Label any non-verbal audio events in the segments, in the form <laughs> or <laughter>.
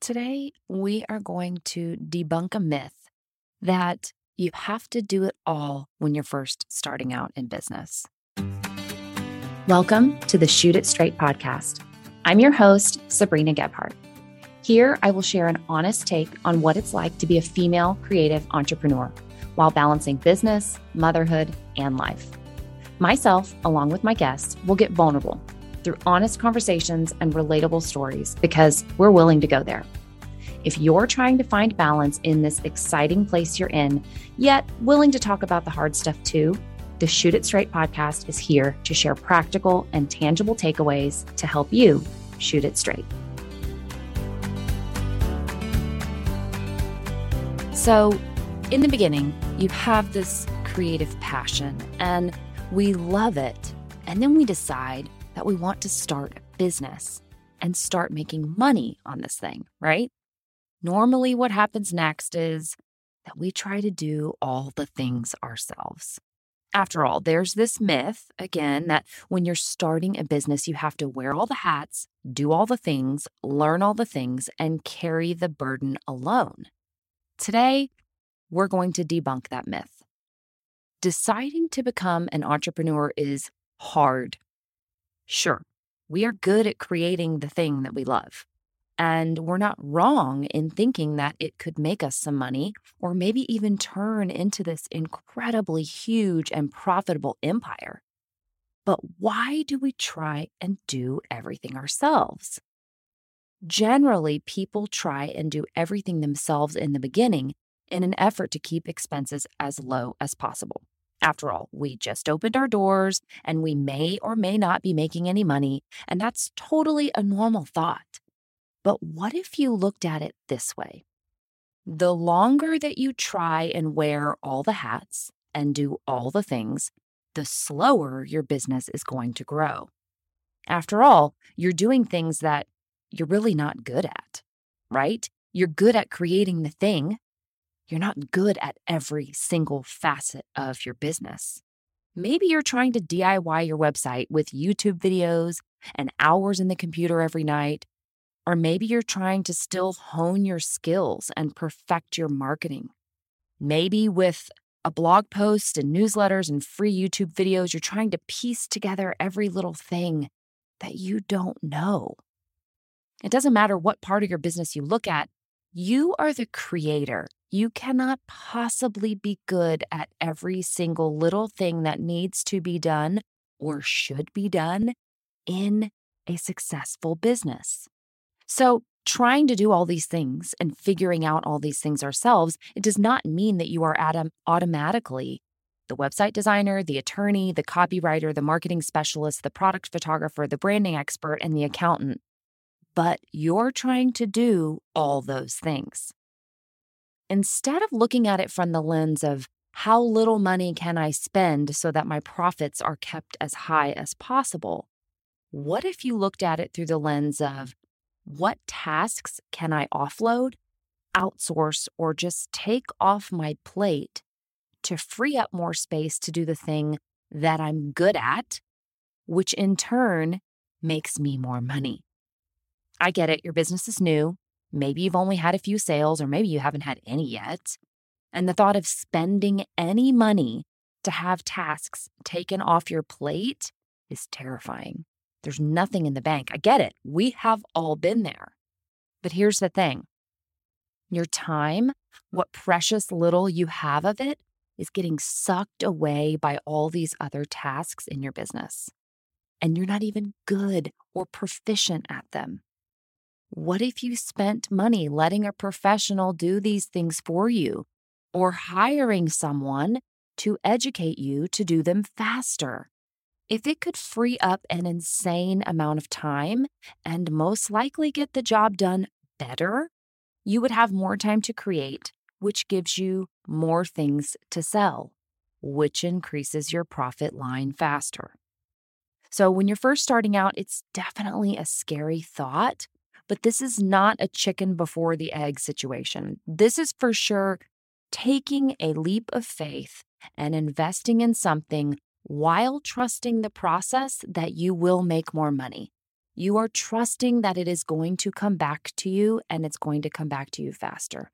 Today, we are going to debunk a myth that you have to do it all when you're first starting out in business. Welcome to the Shoot It Straight podcast. I'm your host, Sabrina Gebhardt. Here, I will share an honest take on what it's like to be a female creative entrepreneur while balancing business, motherhood, and life. Myself, along with my guests, will get vulnerable through honest conversations and relatable stories because we're willing to go there. If you're trying to find balance in this exciting place you're in, yet willing to talk about the hard stuff too, the Shoot It Straight podcast is here to share practical and tangible takeaways to help you shoot it straight. So, in the beginning, you have this creative passion and we love it. And then we decide that we want to start a business and start making money on this thing, right? Normally, what happens next is that we try to do all the things ourselves. After all, there's this myth, again, that when you're starting a business, you have to wear all the hats, do all the things, learn all the things, and carry the burden alone. Today, we're going to debunk that myth. Deciding to become an entrepreneur is hard Sure, we are good at creating the thing that we love. And we're not wrong in thinking that it could make us some money or maybe even turn into this incredibly huge and profitable empire. But why do we try and do everything ourselves? Generally, people try and do everything themselves in the beginning in an effort to keep expenses as low as possible. After all, we just opened our doors and we may or may not be making any money, and that's totally a normal thought. But what if you looked at it this way? The longer that you try and wear all the hats and do all the things, the slower your business is going to grow. After all, you're doing things that you're really not good at, right? You're good at creating the thing, you're not good at every single facet of your business. Maybe you're trying to DIY your website with YouTube videos and hours in the computer every night. Or maybe you're trying to still hone your skills and perfect your marketing. Maybe with a blog post and newsletters and free YouTube videos, you're trying to piece together every little thing that you don't know. It doesn't matter what part of your business you look at, you are the creator you cannot possibly be good at every single little thing that needs to be done or should be done in a successful business. So, trying to do all these things and figuring out all these things ourselves, it does not mean that you are autom- automatically the website designer, the attorney, the copywriter, the marketing specialist, the product photographer, the branding expert, and the accountant. But you're trying to do all those things instead of looking at it from the lens of how little money can I spend so that my profits are kept as high as possible, what if you looked at it through the lens of what tasks can I offload, outsource, or just take off my plate to free up more space to do the thing that I'm good at, which in turn makes me more money? I get it, your business is new. Maybe you've only had a few sales, or maybe you haven't had any yet. And the thought of spending any money to have tasks taken off your plate is terrifying. There's nothing in the bank. I get it. We have all been there. But here's the thing your time, what precious little you have of it, is getting sucked away by all these other tasks in your business. And you're not even good or proficient at them. What if you spent money letting a professional do these things for you or hiring someone to educate you to do them faster? If it could free up an insane amount of time and most likely get the job done better, you would have more time to create, which gives you more things to sell, which increases your profit line faster. So, when you're first starting out, it's definitely a scary thought but this is not a chicken before the egg situation. This is for sure taking a leap of faith and investing in something while trusting the process that you will make more money. You are trusting that it is going to come back to you and it's going to come back to you faster.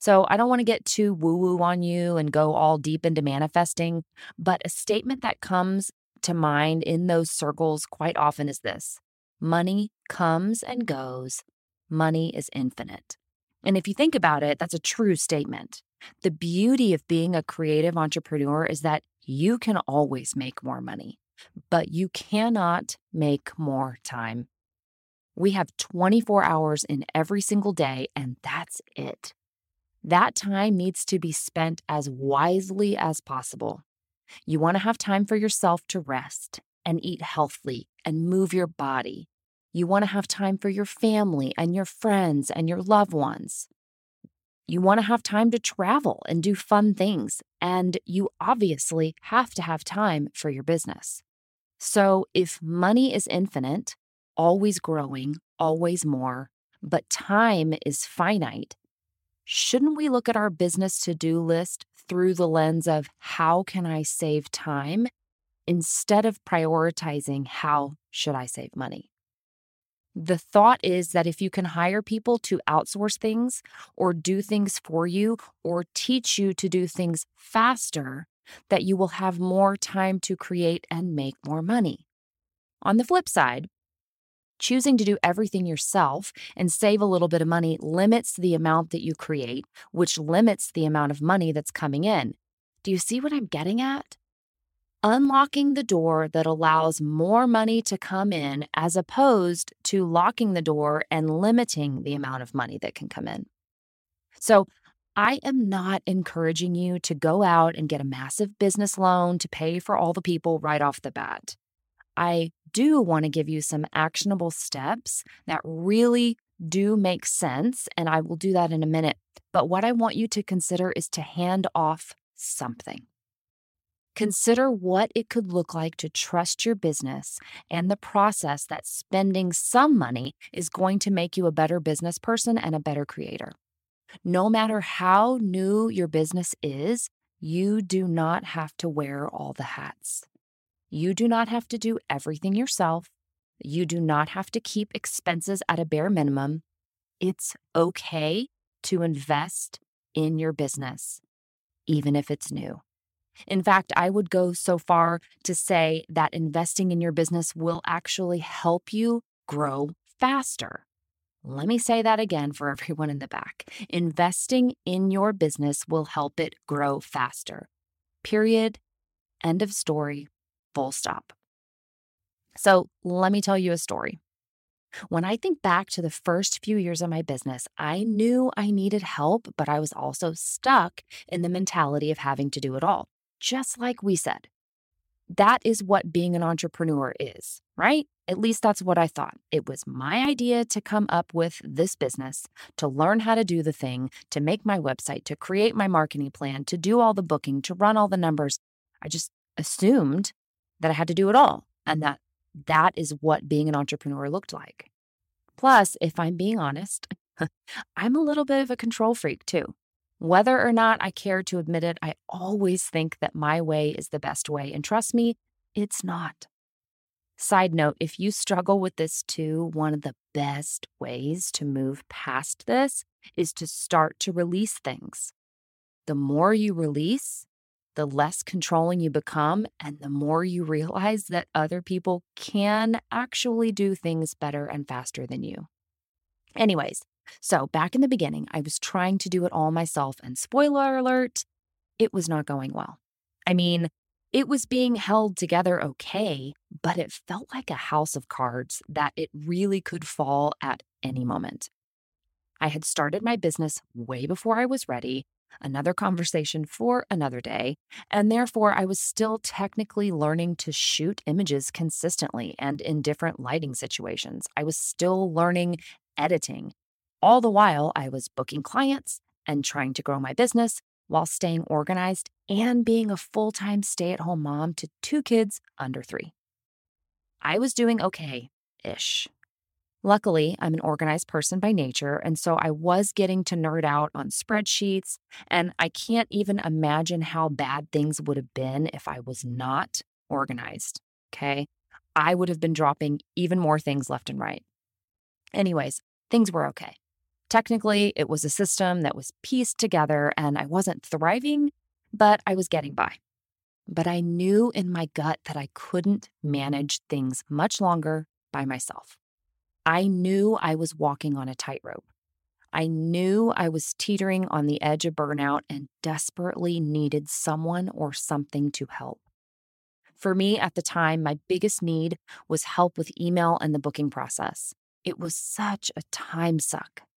So I don't want to get too woo woo on you and go all deep into manifesting, but a statement that comes to mind in those circles quite often is this money comes and goes, money is infinite. And if you think about it, that's a true statement. The beauty of being a creative entrepreneur is that you can always make more money, but you cannot make more time. We have 24 hours in every single day, and that's it. That time needs to be spent as wisely as possible. You want to have time for yourself to rest and eat healthily and move your body. You want to have time for your family and your friends and your loved ones. You want to have time to travel and do fun things. And you obviously have to have time for your business. So, if money is infinite, always growing, always more, but time is finite, shouldn't we look at our business to do list through the lens of how can I save time instead of prioritizing how should I save money? The thought is that if you can hire people to outsource things or do things for you or teach you to do things faster, that you will have more time to create and make more money. On the flip side, Choosing to do everything yourself and save a little bit of money limits the amount that you create, which limits the amount of money that's coming in. Do you see what I'm getting at? Unlocking the door that allows more money to come in as opposed to locking the door and limiting the amount of money that can come in. So, I am not encouraging you to go out and get a massive business loan to pay for all the people right off the bat. I do want to give you some actionable steps that really do make sense. And I will do that in a minute. But what I want you to consider is to hand off something. Consider what it could look like to trust your business and the process that spending some money is going to make you a better business person and a better creator. No matter how new your business is, you do not have to wear all the hats. You do not have to do everything yourself. You do not have to keep expenses at a bare minimum. It's okay to invest in your business, even if it's new. In fact, I would go so far to say that investing in your business will actually help you grow faster. Let me say that again for <laughs> everyone in the back. Investing in your business will help it grow faster. Period. End of story full stop. So let me tell you a story. When I think back to the first few years of my business, I knew I needed help, but I was also stuck in the mentality of having to do it all, just like we said. That is what being an entrepreneur is, right? At least that's what I thought. It was my idea to come up with this business, to learn how to do the thing, to make my website, to create my marketing plan, to do all the booking, to run all the numbers. I just assumed that I had to do it all and that that is what being an entrepreneur looked like. Plus, if I'm being honest, <laughs> I'm a little bit of a control freak too. Whether or not I care to admit it, I always think that my way is the best way. And trust me, it's not. Side note if you struggle with this too, one of the best ways to move past this is to start to release things. The more you release, the less controlling you become, and the more you realize that other people can actually do things better and faster than you. Anyways, so back in the beginning, I was trying to do it all myself, and spoiler alert, it was not going well. I mean, it was being held together okay, but it felt like a house of cards that it really could fall at any moment. I had started my business way before I was ready, another conversation for another day. And therefore, I was still technically learning to shoot images consistently and in different lighting situations. I was still learning editing. All the while, I was booking clients and trying to grow my business while staying organized and being a full time stay at home mom to two kids under three. I was doing okay ish. Luckily, I'm an organized person by nature, and so I was getting to nerd out on spreadsheets, and I can't even imagine how bad things would have been if I was not organized. Okay. I would have been dropping even more things left and right. Anyways, things were okay. Technically, it was a system that was pieced together and I wasn't thriving, but I was getting by. But I knew in my gut that I couldn't manage things much longer by myself. I knew I was walking on a tightrope. I knew I was teetering on the edge of burnout and desperately needed someone or something to help. For me at the time, my biggest need was help with email and the booking process. It was such a time suck.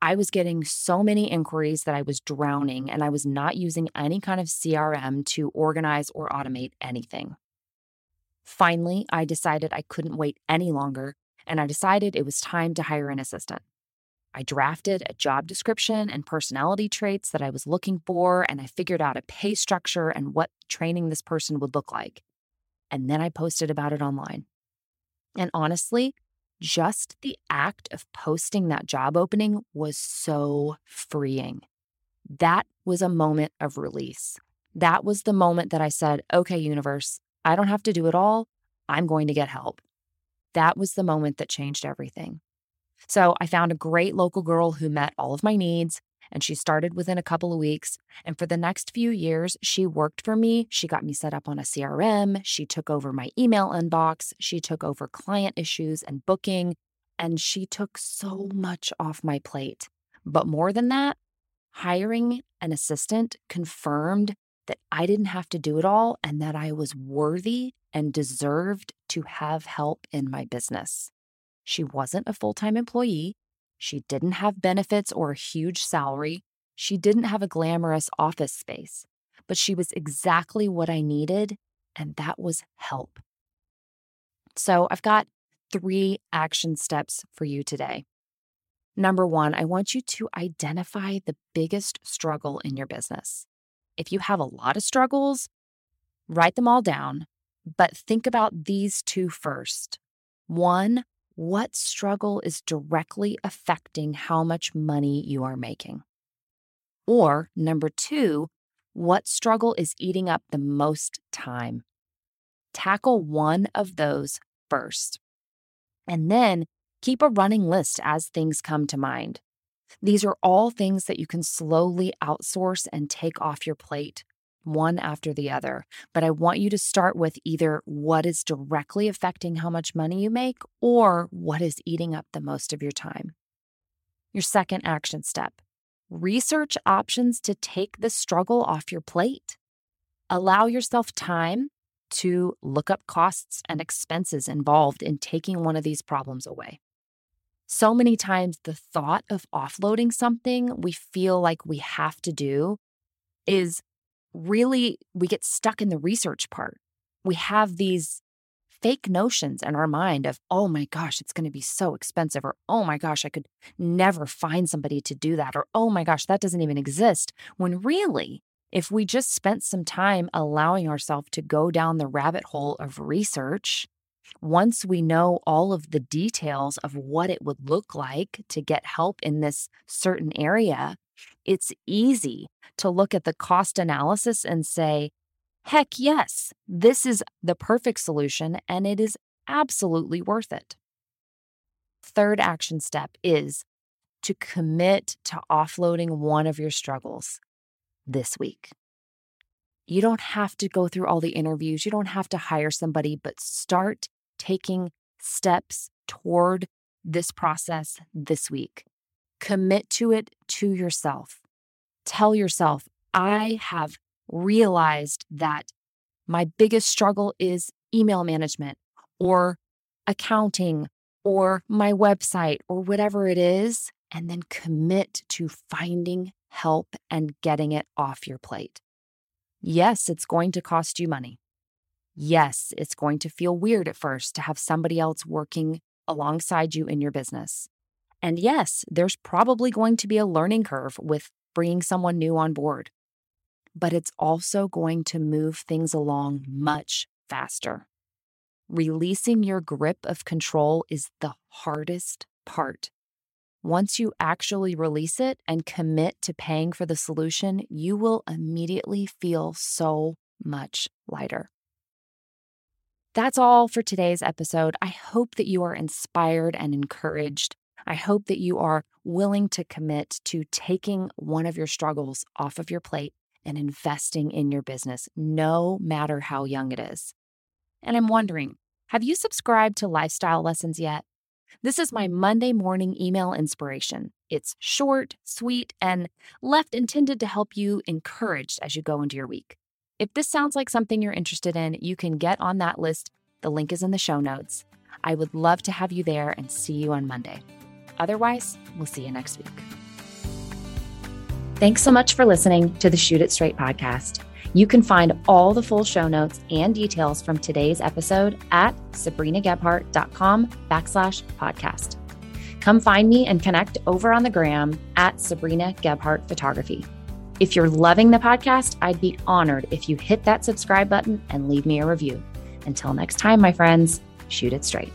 I was getting so many inquiries that I was drowning and I was not using any kind of CRM to organize or automate anything. Finally, I decided I couldn't wait any longer and I decided it was time to hire an assistant. I drafted a job description and personality traits that I was looking for, and I figured out a pay structure and what training this person would look like. And then I posted about it online. And honestly, just the act of posting that job opening was so freeing. That was a moment of release. That was the moment that I said, okay, universe, I don't have to do it all. I'm going to get help. That was the moment that changed everything. So I found a great local girl who met all of my needs, and she started within a couple of weeks. And for the next few years, she worked for me. She got me set up on a CRM. She took over my email inbox. She took over client issues and booking. And she took so much off my plate. But more than that, hiring an assistant confirmed that I didn't have to do it all and that I was worthy and deserved to have help in my business. She wasn't a full time employee. She didn't have benefits or a huge salary. She didn't have a glamorous office space, but she was exactly what I needed, and that was help. So I've got three action steps for you today. Number one, I want you to identify the biggest struggle in your business. If you have a lot of struggles, write them all down, but think about these two first. One, what struggle is directly affecting how much money you are making? Or number two, what struggle is eating up the most time? Tackle one of those first. And then keep a running list as things come to mind. These are all things that you can slowly outsource and take off your plate one after the other. But I want you to start with either what is directly affecting how much money you make or what is eating up the most of your time. Your second action step research options to take the struggle off your plate. Allow yourself time to look up costs and expenses involved in taking one of these problems away. So many times, the thought of offloading something we feel like we have to do is really we get stuck in the research part. We have these fake notions in our mind of, oh my gosh, it's going to be so expensive, or oh my gosh, I could never find somebody to do that, or oh my gosh, that doesn't even exist. When really, if we just spent some time allowing ourselves to go down the rabbit hole of research, once we know all of the details of what it would look like to get help in this certain area, it's easy to look at the cost analysis and say, heck yes, this is the perfect solution and it is absolutely worth it. Third action step is to commit to offloading one of your struggles this week. You don't have to go through all the interviews, you don't have to hire somebody, but start taking steps toward this process this week. Commit to it to yourself. Tell yourself, I have realized that my biggest struggle is email management or accounting or my website or whatever it is, and then commit to finding help and getting it off your plate. Yes, it's going to cost you money. Yes, it's going to feel weird at first to have somebody else working alongside you in your business. And yes, there's probably going to be a learning curve with bringing someone new on board, but it's also going to move things along much faster. Releasing your grip of control is the hardest part. Once you actually release it and commit to paying for the solution, you will immediately feel so much lighter. That's all for today's episode. I hope that you are inspired and encouraged. I hope that you are willing to commit to taking one of your struggles off of your plate and investing in your business, no matter how young it is. And I'm wondering, have you subscribed to Lifestyle Lessons yet? This is my Monday morning email inspiration. It's short, sweet, and left intended to help you encouraged as you go into your week. If this sounds like something you're interested in, you can get on that list. The link is in the show notes. I would love to have you there and see you on Monday. Otherwise, we'll see you next week. Thanks so much for listening to the Shoot It Straight podcast. You can find all the full show notes and details from today's episode at sabrinagebhardt.com backslash podcast. Come find me and connect over on the gram at Sabrina Gebhardt Photography. If you're loving the podcast, I'd be honored if you hit that subscribe button and leave me a review. Until next time, my friends, shoot it straight.